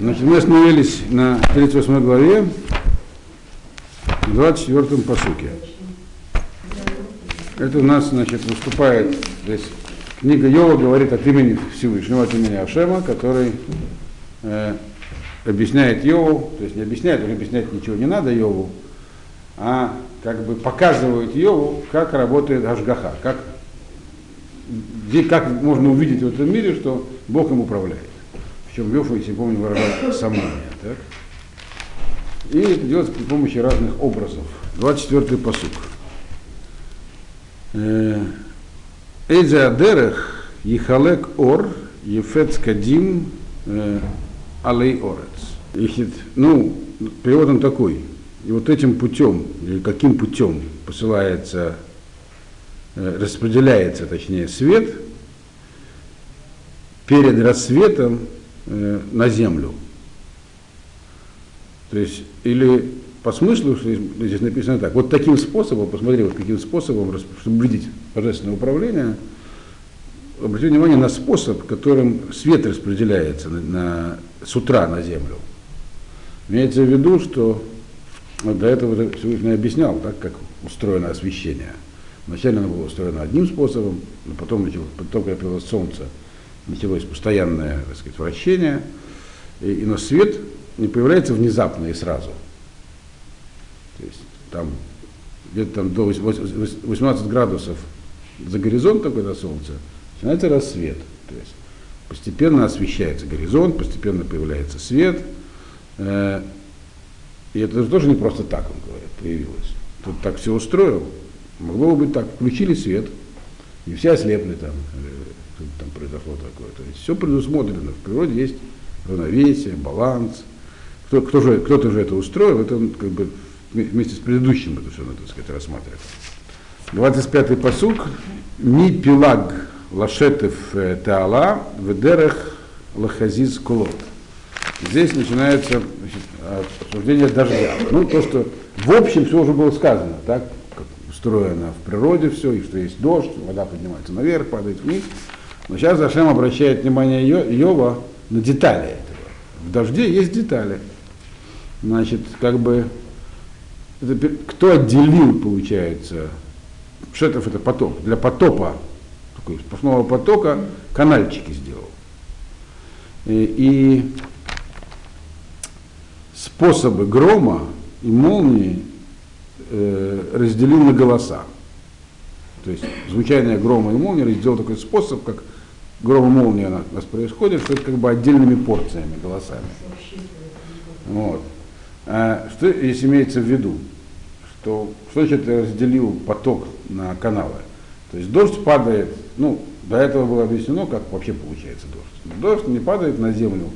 Значит, мы остановились на 38 главе, в 24 посуке. Это у нас, значит, выступает, здесь книга Йова говорит от имени Всевышнего, от имени Ашема, который э, объясняет Йову, то есть не объясняет, он объяснять ничего не надо Йову, а как бы показывает Йову, как работает Ашгаха, как, где, как можно увидеть в этом мире, что Бог им управляет. Причем Йов, если помню, выражает сомнения. Так? И это делается при помощи разных образов. 24-й посук. Эйдзе Адерех Ехалек Ор Ефец Кадим Алей Орец. Ну, перевод он такой. И вот этим путем, или каким путем посылается, распределяется, точнее, свет перед рассветом э, на землю. То есть, или по смыслу, здесь написано так, вот таким способом, посмотри, вот каким способом, чтобы увидеть божественное управление, обратите внимание на способ, которым свет распределяется на, на, с утра на землю. Имеется в виду, что вот до этого Всевышний объяснял, так, как устроено освещение. Вначале оно было устроено одним способом, но потом, потом когда появилось солнце, началось постоянное так сказать, вращение, и, и, но свет не появляется внезапно и сразу. То есть там где-то там до 18 градусов за горизонтом, когда солнце, начинается рассвет. То есть постепенно освещается горизонт, постепенно появляется свет. Э, и это тоже не просто так, он говорит, появилось. Тут так все устроил. Могло бы быть так, включили свет, и все ослепли там, что там произошло такое. То есть все предусмотрено. В природе есть равновесие, баланс. Кто, кто же, кто-то же это устроил, это он как бы вместе с предыдущим это все надо сказать, рассматривать. 25-й посук. Ми пилаг лашетев э, таала ведерех лахазиз кулот. Здесь начинается значит, обсуждение дождя. Ну, то, что в общем все уже было сказано, так, как устроено в природе все, и что есть дождь, вода поднимается наверх, падает вниз. Но сейчас Зашем обращает внимание Йова на детали этого. В дожде есть детали. Значит, как бы, это, кто отделил, получается, Шетов это потоп, для потопа, такой сплошного потока, канальчики сделал. И, и способы грома и молнии э, разделил на голоса. То есть звучание грома и молнии разделил такой способ, как гром и молния у нас происходит, что это как бы отдельными порциями, голосами. Вот. А что здесь имеется в виду? Что, что значит разделил поток на каналы? То есть дождь падает, ну, до этого было объяснено, как вообще получается дождь. Дождь не падает на землю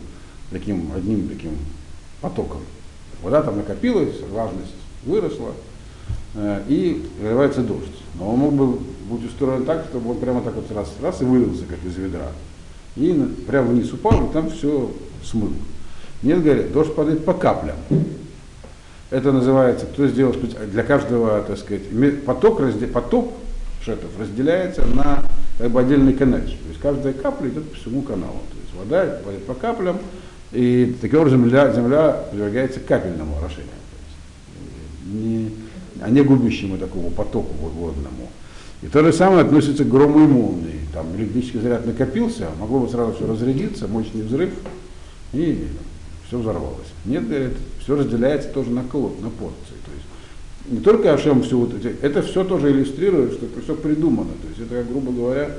таким одним таким потоком. Вода там накопилась, влажность выросла, э, и выливается дождь. Но он мог бы быть устроен так, чтобы он прямо так вот раз, раз и вылился, как из ведра. И прямо вниз упал, и там все смыл. Нет, говорят, дождь падает по каплям. Это называется, кто сделал для каждого, так сказать, поток, поток шетов разделяется на как бы отдельный канальчик. То есть каждая капля идет по всему каналу. То есть вода падает по каплям, и таким образом земля, земля подвергается капельному орошению. Не, а не губящему такому потоку водному. И то же самое относится к грому и молнии. Там электрический заряд накопился, могло бы сразу все разрядиться, мощный взрыв, и все взорвалось. Нет, говорит, все разделяется тоже на клод, на порции. То есть не только Ашем все вот эти, это все тоже иллюстрирует, что все придумано. То есть это, грубо говоря,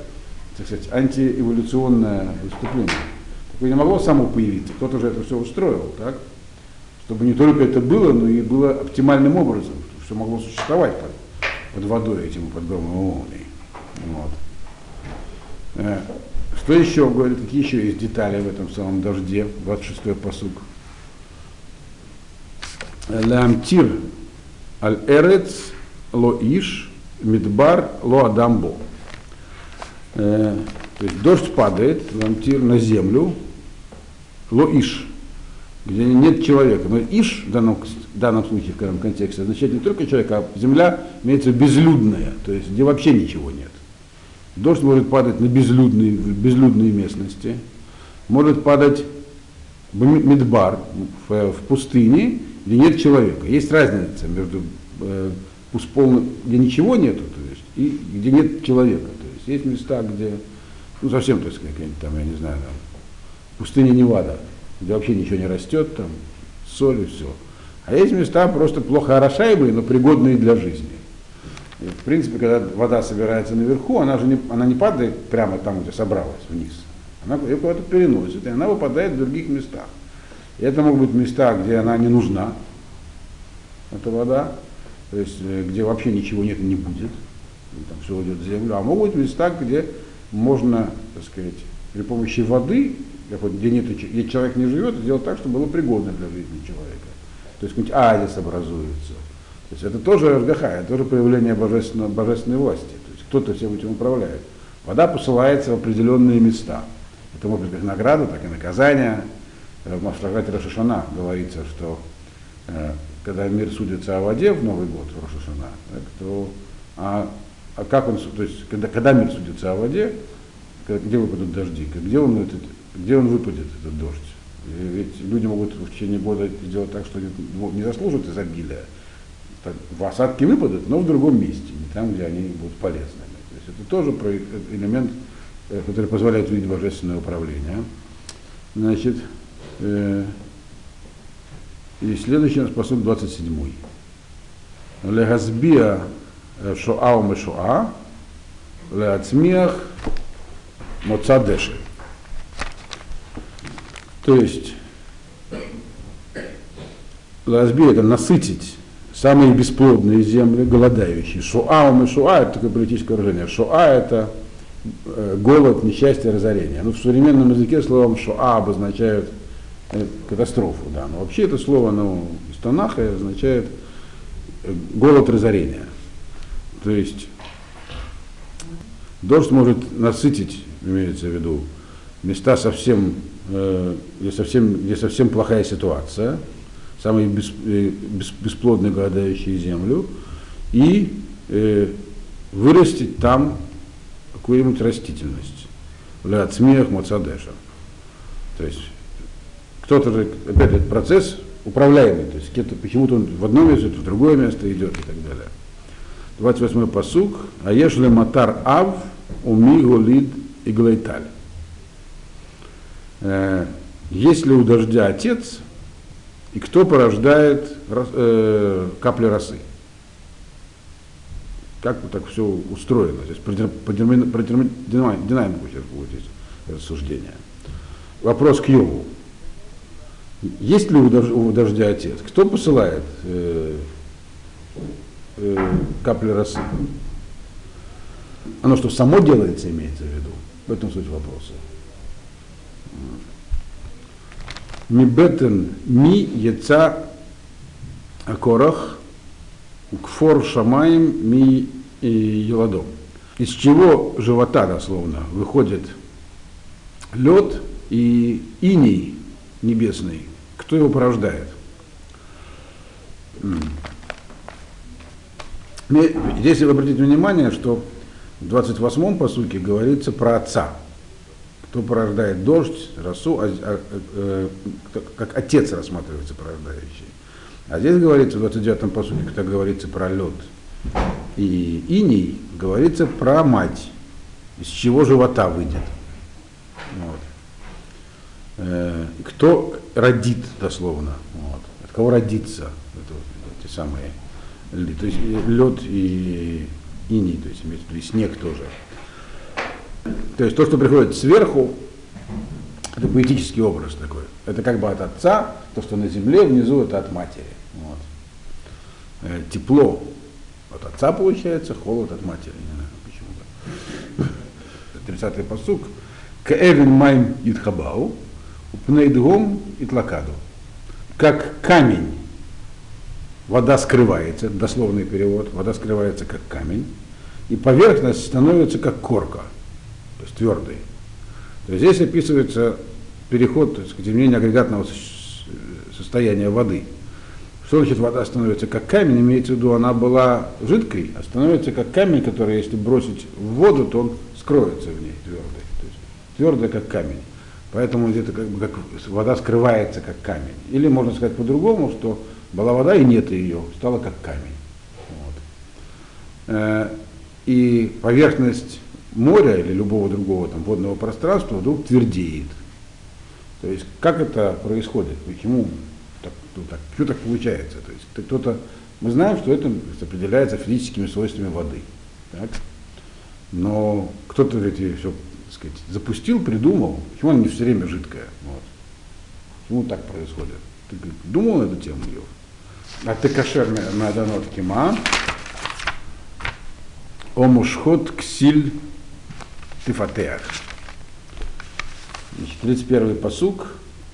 так сказать, антиэволюционное выступление. Такое не могло само появиться, кто-то же это все устроил, так? Чтобы не только это было, но и было оптимальным образом, чтобы все могло существовать под, под водой этим, под громом и молнией. Вот. Э, что еще говорит, какие еще есть детали в этом самом дожде, 26-й посуг. Ламтир аль-эрец ло иш мидбар ло адамбо. Э, то есть дождь падает, ламтир на землю, ло иш, где нет человека. Но иш в данном, в данном случае, в данном контексте, означает не только человека, а земля имеется безлюдная, то есть где вообще ничего нет. Дождь может падать на безлюдные, безлюдные местности, может падать Мидбар, в, в пустыне, где нет человека. Есть разница между э, полным, где ничего нету, то есть, и где нет человека. То есть есть места, где, ну совсем, так сказать, там, я не знаю, там, пустыня Невада, где вообще ничего не растет, там, соль и все. А есть места просто плохо орошаемые, но пригодные для жизни. И, в принципе, когда вода собирается наверху, она же не, она не падает прямо там, где собралась, вниз. Она ее куда-то переносит, и она выпадает в других местах. И это могут быть места, где она не нужна, эта вода, то есть э, где вообще ничего нет и не будет, там все уйдет в землю, а могут быть места, где можно, так сказать, при помощи воды, где, нет, где человек не живет, сделать так, чтобы было пригодно для жизни человека. То есть какой-нибудь оазис образуется. То есть это тоже РГХ, это тоже проявление божественной, божественной власти. То есть кто-то всем этим управляет. Вода посылается в определенные места. Это может быть как награда, так и наказание. В Маштагате Рашишана говорится, что э, когда мир судится о воде в Новый год, в Рошашана, так, то а, а как он, то есть когда, когда мир судится о воде, где выпадут дожди, где он, этот, где он выпадет, этот дождь. И ведь люди могут в течение года сделать так, что не заслужат изобилия. В осадки выпадут, но в другом месте, не там, где они будут полезными. То есть это тоже элемент, э, который позволяет видеть божественное управление. Значит, э, и следующий у нас посуд 27. Легазбия э, шоа умешоа, леацмиах моцадеши. То есть, лазби это насытить самые бесплодные земли, голодающие. Шуа умешуа это такое политическое выражение. Шуа это э, голод, несчастье, разорение. Ну, в современном языке словом шуа обозначают Э, катастрофу, да. Но вообще это слово ну, из Танаха означает э, голод разорения. То есть дождь может насытить, имеется в виду, места совсем, э, где, совсем, где совсем плохая ситуация, самые бес, э, бес, бесплодные голодающие землю, и э, вырастить там какую-нибудь растительность. Ля смех Мацадеша. То есть кто-то же, опять этот процесс управляемый, то есть почему-то он в одно место, в другое место идет и так далее. 28-й посук. А ешли матар ав уми голид и глайталь. Э, есть ли у дождя отец, и кто порождает э, капли росы? Как вот так все устроено? Здесь про, про, динамику сейчас будет здесь рассуждение. Вопрос к Йову. Есть ли у дождя отец? Кто посылает э, э, капли росы? Оно что, само делается, имеется в виду? В этом суть вопроса. Мибетен ми яца акорах кфор шамаем ми еладом. Из чего живота, дословно, выходит лед и иней небесный кто его порождает? Здесь обратите внимание, что в 28-м посуке говорится про отца. Кто порождает дождь, росу, а, а, а, как отец рассматривается порождающий. А здесь говорится, в 29-м посуке, когда говорится про лед и иней, говорится про мать, из чего живота выйдет. Вот. Э, кто родит дословно. Вот. От кого родится это, эти самые то есть лед и иней, то есть имеется в виду и снег тоже. То есть то, что приходит сверху, это поэтический образ такой. Это как бы от отца, то, что на земле, внизу это от матери. Вот. Э, тепло от отца получается, холод от матери. Не знаю почему. 30-й посук. Каэвин майм итхабау, Пнейдгом и тлакаду. Как камень вода скрывается, дословный перевод, вода скрывается как камень, и поверхность становится как корка, то есть твердой. То есть здесь описывается переход, так сказать, изменение агрегатного состояния воды. Что значит вода становится как камень, имеется в виду, она была жидкой, а становится как камень, который, если бросить в воду, то он скроется в ней твердой. То есть твердая как камень. Поэтому где-то как бы как вода скрывается как камень. Или можно сказать по-другому, что была вода и нет ее, стала как камень. Вот. Э, и поверхность моря или любого другого там, водного пространства вдруг твердеет. То есть как это происходит? Почему так, ну, так, что так получается? То есть кто-то, мы знаем, что это определяется физическими свойствами воды. Так? Но кто-то эти все сказать, запустил, придумал, почему она не все время жидкая. Вот. Почему так происходит? Ты думал эту тему, Лев? А ты кашер на данот кима, омушхот ксиль тифатеах. Значит, 31 посук.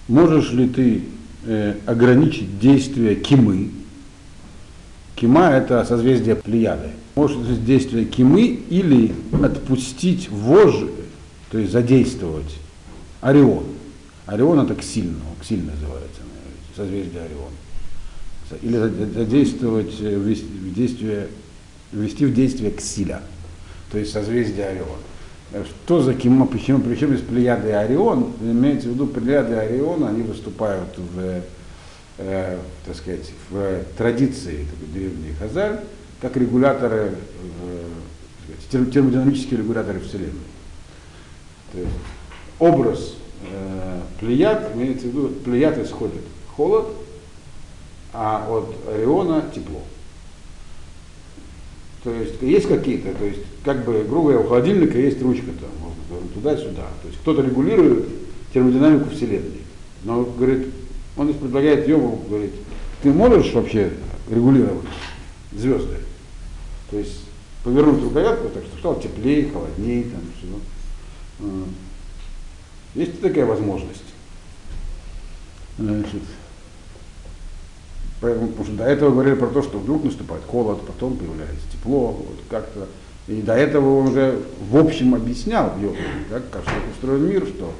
Можешь ли ты э, ограничить действие кимы? Кима это созвездие Плеяды. Можешь ли действие кимы или отпустить вожжи, то есть задействовать Орион. Орион это Ксиль, Ксиль называется, созвездие Орион. Или задействовать, э, ввести в действие, ввести в действие Ксиля, то есть созвездие Орион. Что за кима, почему, причем здесь Плеяды и Орион, имеется в виду Плеяды и Орион, они выступают в, э, так сказать, в традиции такой древней Хазаль, как регуляторы, э, термодинамические регуляторы Вселенной. То есть образ э, плеяд, имеется в виду, плеяд исходит холод, а от Ориона тепло. То есть есть какие-то, то есть как бы, грубо говоря, у холодильника есть ручка там, можно туда-сюда. То есть кто-то регулирует термодинамику Вселенной. Но, говорит, он предлагает Йову, говорит, ты можешь вообще регулировать звезды? То есть повернуть рукоятку, так что стало теплее, холоднее, там все. Есть такая возможность. Значит, поэтому, потому что до этого говорили про то, что вдруг наступает холод, потом появляется тепло, вот как-то. И до этого он уже в общем объяснял как, как устроен мир, что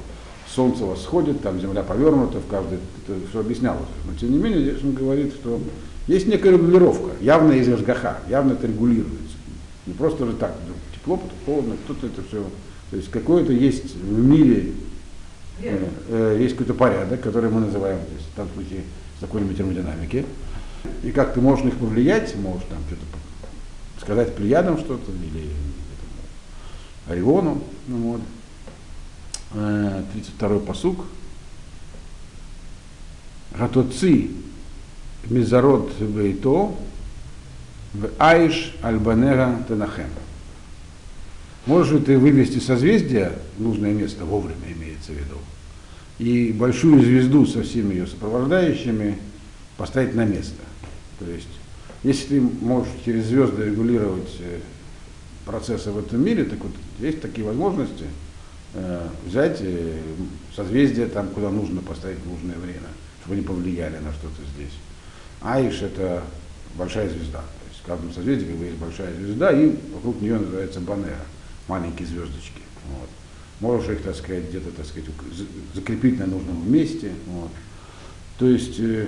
солнце восходит, там земля повернута, в каждой, это все объяснялось. Но тем не менее, здесь он говорит, что есть некая регулировка, явно из Ашгаха, явно это регулируется. Не просто же так, тепло, потом холодно, кто-то это все то есть какой-то есть в мире, э, есть какой-то порядок, который мы называем, то есть, в данном случае, законами термодинамики. И как ты можешь на них повлиять, можешь там что-то сказать плеядам что-то, или этому, Ориону. Ну, вот. 32-й э, посук. Гатоци мизарот вейто в айш альбанера тенахем. Можешь ли ты вывести созвездие, нужное место вовремя имеется в виду, и большую звезду со всеми ее сопровождающими поставить на место. То есть, если ты можешь через звезды регулировать э, процессы в этом мире, так вот есть такие возможности э, взять э, созвездие там, куда нужно поставить в нужное время, чтобы они повлияли на что-то здесь. Аиш это большая звезда. То есть в каждом созвездии как бы есть большая звезда, и вокруг нее называется Банера маленькие звездочки. Вот. Можешь их, так сказать, где-то, так сказать, закрепить на нужном месте. Вот. То есть, э,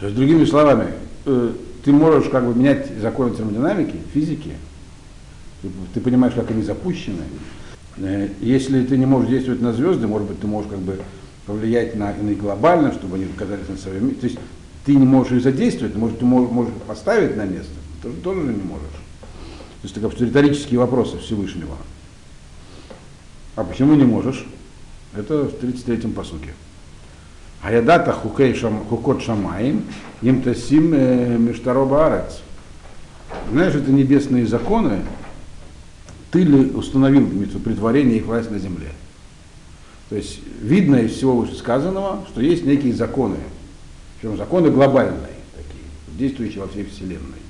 с другими словами, э, ты можешь как бы менять законы термодинамики, физики, ты, ты понимаешь, как они запущены. Э, если ты не можешь действовать на звезды, может быть, ты можешь как бы повлиять на, на глобально, чтобы они оказались на своем месте. То есть ты не можешь их задействовать, может, ты можешь, можешь поставить на место, тоже, тоже не можешь. То есть это риторические вопросы Всевышнего. А почему не можешь? Это в 33-м посуке. Аядата хукей шам, хукот шамаим, им тасим э, миштароба арец. Знаешь, это небесные законы, ты ли установил притворение их власть на земле? То есть видно из всего вышесказанного, что есть некие законы, причем законы глобальные, такие, действующие во всей Вселенной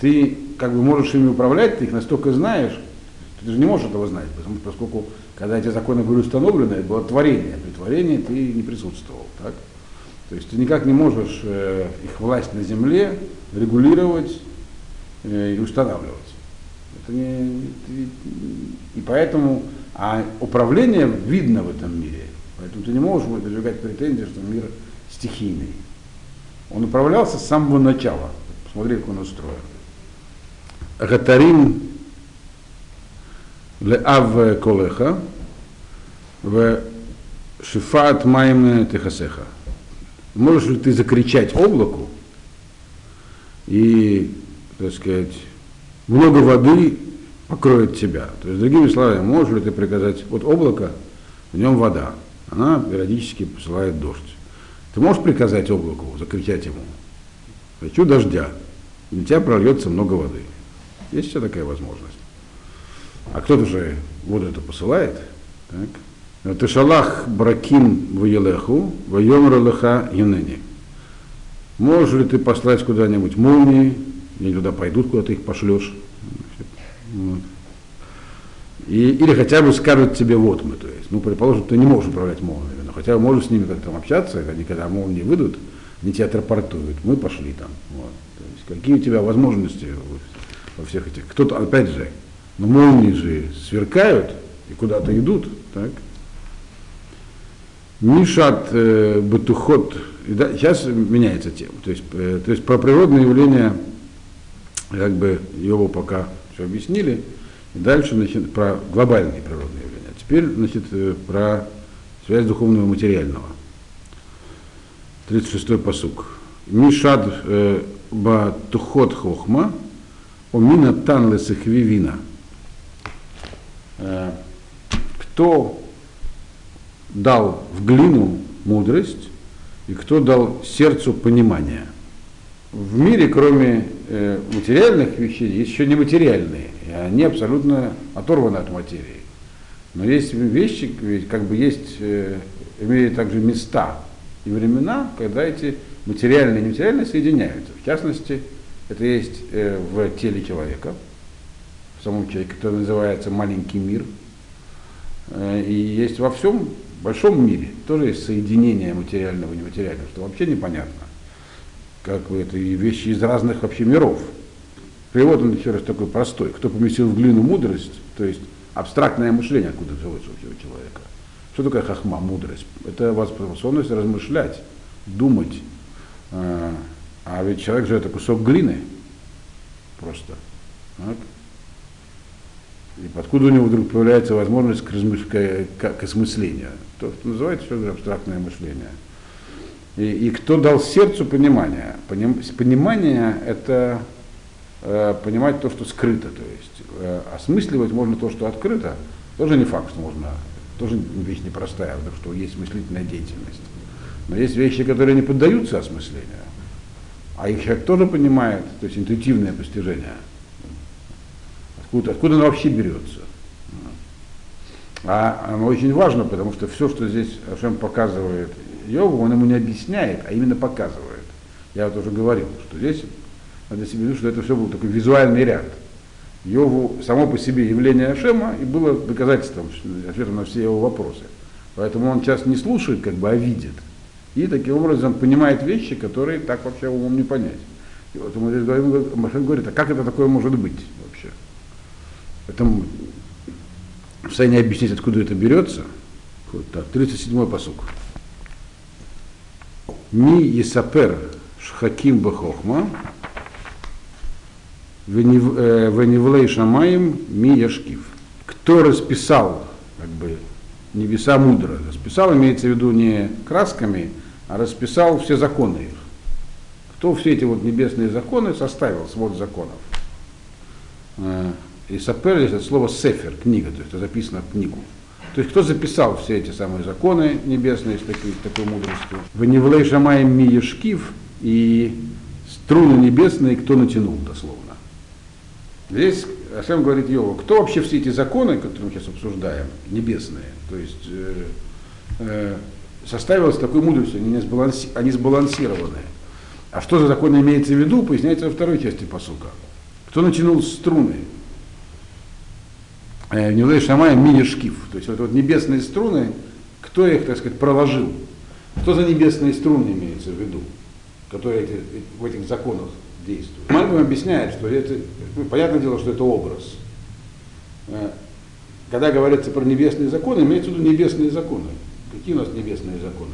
ты как бы можешь ими управлять, ты их настолько знаешь, ты же не можешь этого знать, потому, поскольку когда эти законы были установлены, было творение, при творении ты не присутствовал. Так? То есть ты никак не можешь э, их власть на земле регулировать э, и устанавливать. Это не, и поэтому, а управление видно в этом мире. Поэтому ты не можешь выдвигать претензии, что мир стихийный. Он управлялся с самого начала. Посмотри, как он устроен. Гатарим леав колеха, в Шифат майм техасеха. Можешь ли ты закричать облаку и, так сказать, много воды покроет тебя. То есть, другими словами, можешь ли ты приказать, вот облако, в нем вода, она периодически посылает дождь. Ты можешь приказать облаку, закричать ему, хочу дождя, и на тебя прольется много воды. Есть еще такая возможность. А кто-то же воду это посылает. Так? Ты шалах браким в елеху, в леха юнени. Можешь ли ты послать куда-нибудь молнии, они туда пойдут, куда ты их пошлешь. Вот. И, или хотя бы скажут тебе вот мы, то есть, ну, предположим, ты не можешь управлять молниями, но хотя бы можешь с ними как-то там общаться, они когда молнии выйдут, они тебя отрапортуют, мы пошли там. Вот. То есть, какие у тебя возможности во всех этих. Кто-то, опять же, но молнии же сверкают и куда-то идут, так? Мишат э, Батухот, да, сейчас меняется тема. То есть, э, то есть про природные явления, как бы его пока все объяснили, и дальше значит, про глобальные природные явления. Теперь значит, э, про связь духовного и материального. 36-й посук. Мишад э, Батухот Хохма, Омина Танлес Вивина. Э, кто дал в глину мудрость и кто дал сердцу понимание. В мире, кроме э, материальных вещей, есть еще нематериальные, и они абсолютно оторваны от материи. Но есть вещи, как бы есть, э, имеют также места и времена, когда эти материальные и нематериальные соединяются. В частности, это есть в теле человека, в самом человеке, который называется маленький мир. Э, и есть во всем большом мире тоже есть соединение материального и нематериального, что вообще непонятно. Как бы это и вещи из разных вообще миров. Перевод он еще раз такой простой. Кто поместил в глину мудрость, то есть абстрактное мышление, откуда взялось у человека. Что такое хахма, мудрость? Это способность размышлять, думать, э, а ведь человек же это кусок глины просто. Так? И откуда у него вдруг появляется возможность к, размыш... к, к осмыслению? То, что называется все абстрактное мышление. И, и кто дал сердцу понимание? Поним... Понимание – это э, понимать то, что скрыто. То есть э, осмысливать можно то, что открыто. Тоже не факт, что можно, тоже вещь непростая, потому что есть мыслительная деятельность. Но есть вещи, которые не поддаются осмыслению а их человек тоже понимает, то есть интуитивное постижение. Откуда, откуда оно вообще берется? А оно очень важно, потому что все, что здесь Ашем показывает Йову, он ему не объясняет, а именно показывает. Я вот уже говорил, что здесь надо себе видеть, что это все был такой визуальный ряд. Йову само по себе явление Ашема и было доказательством, ответом на все его вопросы. Поэтому он сейчас не слушает, как бы, а видит. И таким образом понимает вещи, которые так вообще умом не понять. И вот мы здесь говорим, Машин говорит, а как это такое может быть Это в состоянии объяснить, откуда это берется. Вот так, 37-й посук. Ми Исапер Шхаким Бахохма Веневлей Шамаем Ми Яшкив. Кто расписал как бы, небеса мудро? Расписал имеется в виду не красками, а расписал все законы их. Кто все эти вот небесные законы составил, свод законов? И сапер здесь это слово сефер, книга, то есть записано в книгу. То есть кто записал все эти самые законы небесные с такой, с такой мудростью? В Невлей Шамаем Миешкив и струны небесные кто натянул дословно. Здесь Ашем говорит Йову, кто вообще все эти законы, которые мы сейчас обсуждаем, небесные, то есть э, э, составилось такой мудростью, они, сбаланси, они сбалансированы. А что за закон имеется в виду, поясняется во второй части посука. Кто натянул струны? Э, Нилей Шамая мини-шкив. То есть вот, вот небесные струны, кто их, так сказать, проложил? Что за небесные струны имеется в виду, которые эти, в этих законах действуют? Мальбим объясняет, что это, ну, понятное дело, что это образ. Э, когда говорится про небесные законы, имеется в виду небесные законы. Какие у нас небесные законы,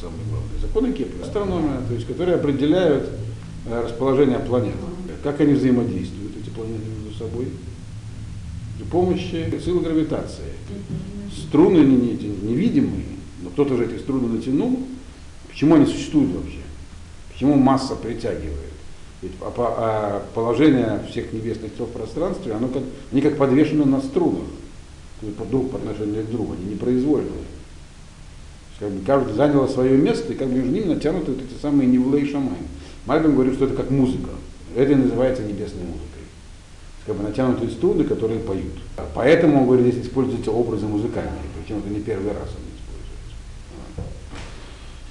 самые главные? Законы Кепля, астрономия, то есть, которые определяют э, расположение планет. Как они взаимодействуют, эти планеты между собой? При помощи силы гравитации. Струны не, не, невидимые, Но кто-то же эти струны натянул. Почему они существуют вообще? Почему масса притягивает? Ведь а положение всех небесных тел в пространстве, оно как, они как подвешены на струнах, друг по отношению к другу, они непроизвольные. Как бы каждый занял свое место, и как бы между ними натянуты вот эти самые невлей шамай. Мальбин говорит, что это как музыка. Это и называется небесной музыкой. Как бы натянутые струны, которые поют. Поэтому, он говорит, здесь используются образы музыкальные. Причем это не первый раз они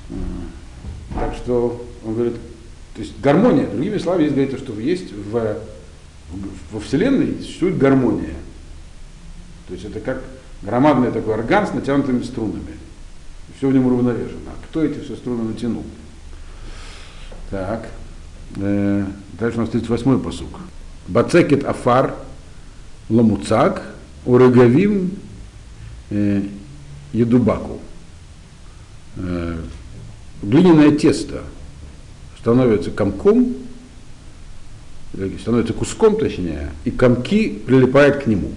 используются. Так что он говорит, то есть гармония, другими словами, здесь говорится, что есть в, во Вселенной существует гармония. То есть это как громадный такой орган с натянутыми струнами. Все в нем уравновешено. А кто эти все струны натянул? Так. Э, дальше у нас 38-й посук. Бацекет афар ламуцак урегавим э, едубаку. Э, глиняное тесто становится комком, становится куском точнее, и комки прилипают к нему.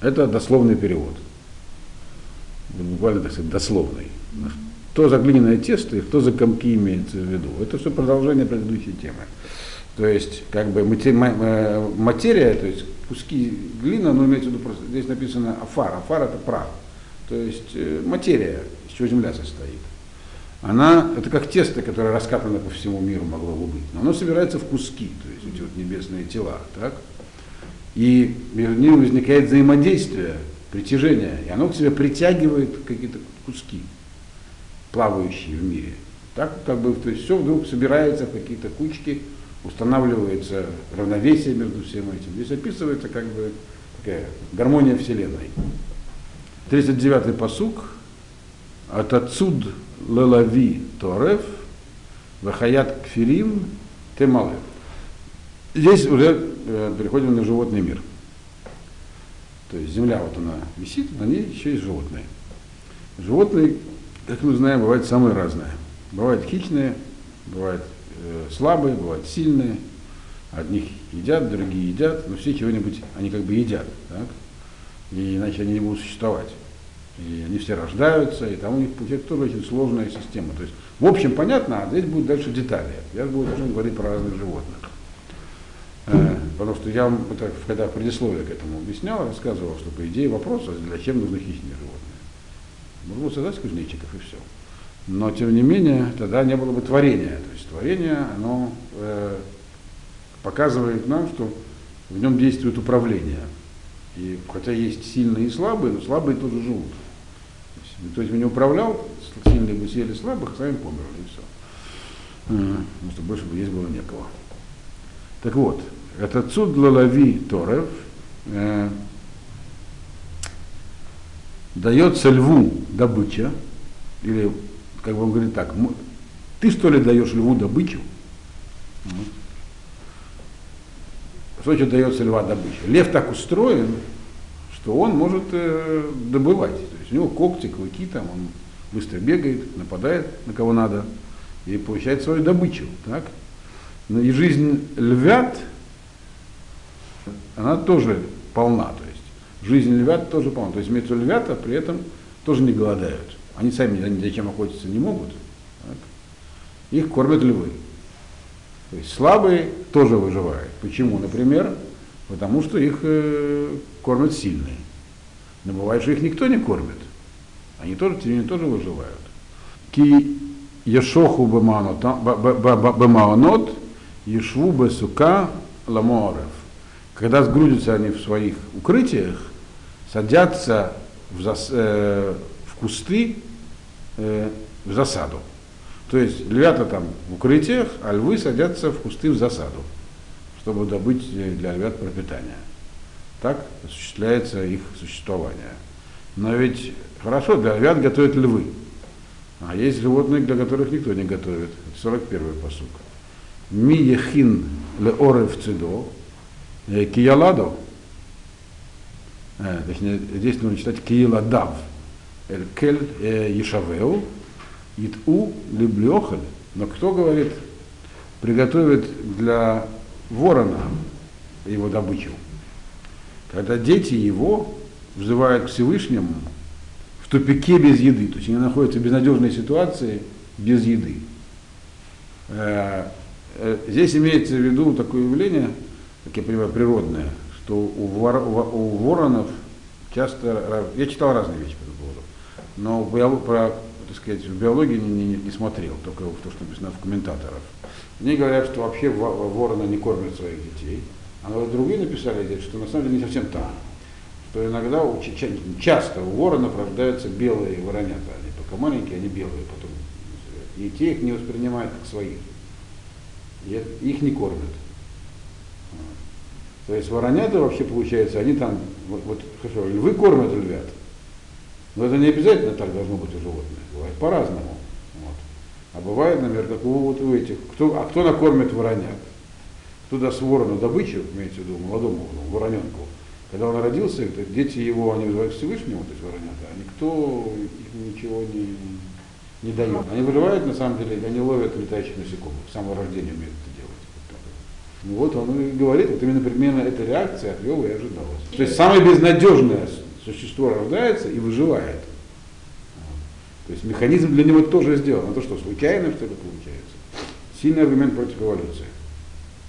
Это дословный перевод. Буквально, так сказать, дословный. Что за глиняное тесто и что за комки имеется в виду. Это все продолжение предыдущей темы. То есть, как бы э, материя, то есть куски глины, но имеется в виду просто, здесь написано афар. Афар это прах. То есть э, материя, из чего земля состоит она, это как тесто, которое раскатано по всему миру могло бы быть, но оно собирается в куски, то есть эти вот небесные тела, так? И между ними возникает взаимодействие, притяжение, и оно к себе притягивает какие-то куски, плавающие в мире. Так как бы, то есть все вдруг собирается в какие-то кучки, устанавливается равновесие между всем этим. Здесь описывается как бы такая гармония Вселенной. 39-й посук. От отсюда лелави торев, вахаят кфирим темалев. Здесь уже э, переходим на животный мир. То есть земля вот она висит, на ней еще есть животные. Животные, как мы знаем, бывают самые разные. Бывают хищные, бывают слабые, бывают сильные. Одних едят, другие едят, но все чего-нибудь они как бы едят. Так? И иначе они не будут существовать и они все рождаются, и там у них тоже очень сложная система. То есть, в общем, понятно, а здесь будут дальше детали. Я буду даже говорить про разных животных. Э, потому что я вам, это, когда предисловие к этому объяснял, рассказывал, что по идее вопрос, а для чем нужны хищные животные. Можно создать кузнечиков и все. Но тем не менее, тогда не было бы творения. То есть творение, оно э, показывает нам, что в нем действует управление. И хотя есть сильные и слабые, но слабые тоже живут. Никто этим не управлял, сильные бы съели слабых, сами померли, и все. Потому что больше бы есть было некого. Так вот, это цуд лалави торев э, дается льву добыча, или, как бы он говорит так, ты что ли даешь льву добычу? Что значит дается льва добыча? Лев так устроен, что он может э, добывать есть у него когти, клыки, там, он быстро бегает, нападает на кого надо и получает свою добычу. Так? Но и жизнь львят, она тоже полна. То есть жизнь львят тоже полна. То есть имеется львята при этом тоже не голодают. Они сами ни зачем охотиться не могут. Так? Их кормят львы. То есть слабые тоже выживают. Почему? Например, потому что их э, кормят сильные. Но бывает, что их никто не кормит. Они тоже, они тоже выживают. Ки ешоху бемаонот, ешву бесука ламорев. Когда сгрудятся они в своих укрытиях, садятся в, зас, э, в кусты э, в засаду. То есть львята там в укрытиях, а львы садятся в кусты в засаду, чтобы добыть для львят пропитание. Так осуществляется их существование. Но ведь хорошо, для львят готовят львы. А есть животные, для которых никто не готовит. Это 41-й посук. Ми ехин ле орев цидо, э, кияладо. Э, точнее, здесь нужно читать кияладав. Эль кель э, ит-у либлехаль. Но кто говорит, приготовит для ворона его добычу? когда дети его взывают к Всевышнему в в тупике без еды. То есть они находятся в безнадежной ситуации без еды. Э, э, здесь имеется в виду такое явление, как я понимаю, природное, что у, вор, у воронов часто, я читал разные вещи по этому поводу, но про, так сказать, в биологии не, не, не смотрел, только то, что написано в комментаторах. Мне говорят, что вообще вороны не кормят своих детей, а другие написали здесь, что на самом деле не совсем так. Что иногда, часто у воронов рождаются белые воронята, они пока маленькие, они белые потом. И те их не воспринимают как своих. Их не кормят. То есть воронята вообще получается, они там, вот, вот хорошо, львы кормят львят. Но это не обязательно так должно быть у животных. Бывает по-разному. Вот. А бывает, например, как у, вот у этих, кто, а кто накормит воронят? Кто даст ворону добычу, имеется в виду молодому вороненку, когда он родился, дети его, они вызывают Всевышнего, то есть воронята, а никто их ничего не, не дает. Они выживают, на самом деле, они ловят летающих насекомых, с самого рождения умеют это ну вот он и говорит, вот именно примерно эта реакция от Йова и ожидалась. То есть самое безнадежное существо рождается и выживает. То есть механизм для него тоже сделан. А то что, случайно что ли получается? Сильный аргумент против эволюции.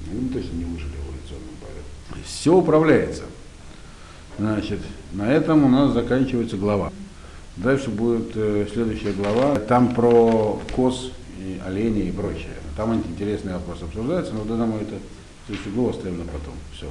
Они бы точно не выжили в эволюционном порядке. Все управляется. Значит, на этом у нас заканчивается глава. Дальше будет э, следующая глава. Там про коз и оленей и прочее. Там интересные вопросы обсуждаются, но да, мы это следующую главу оставим на потом. Все.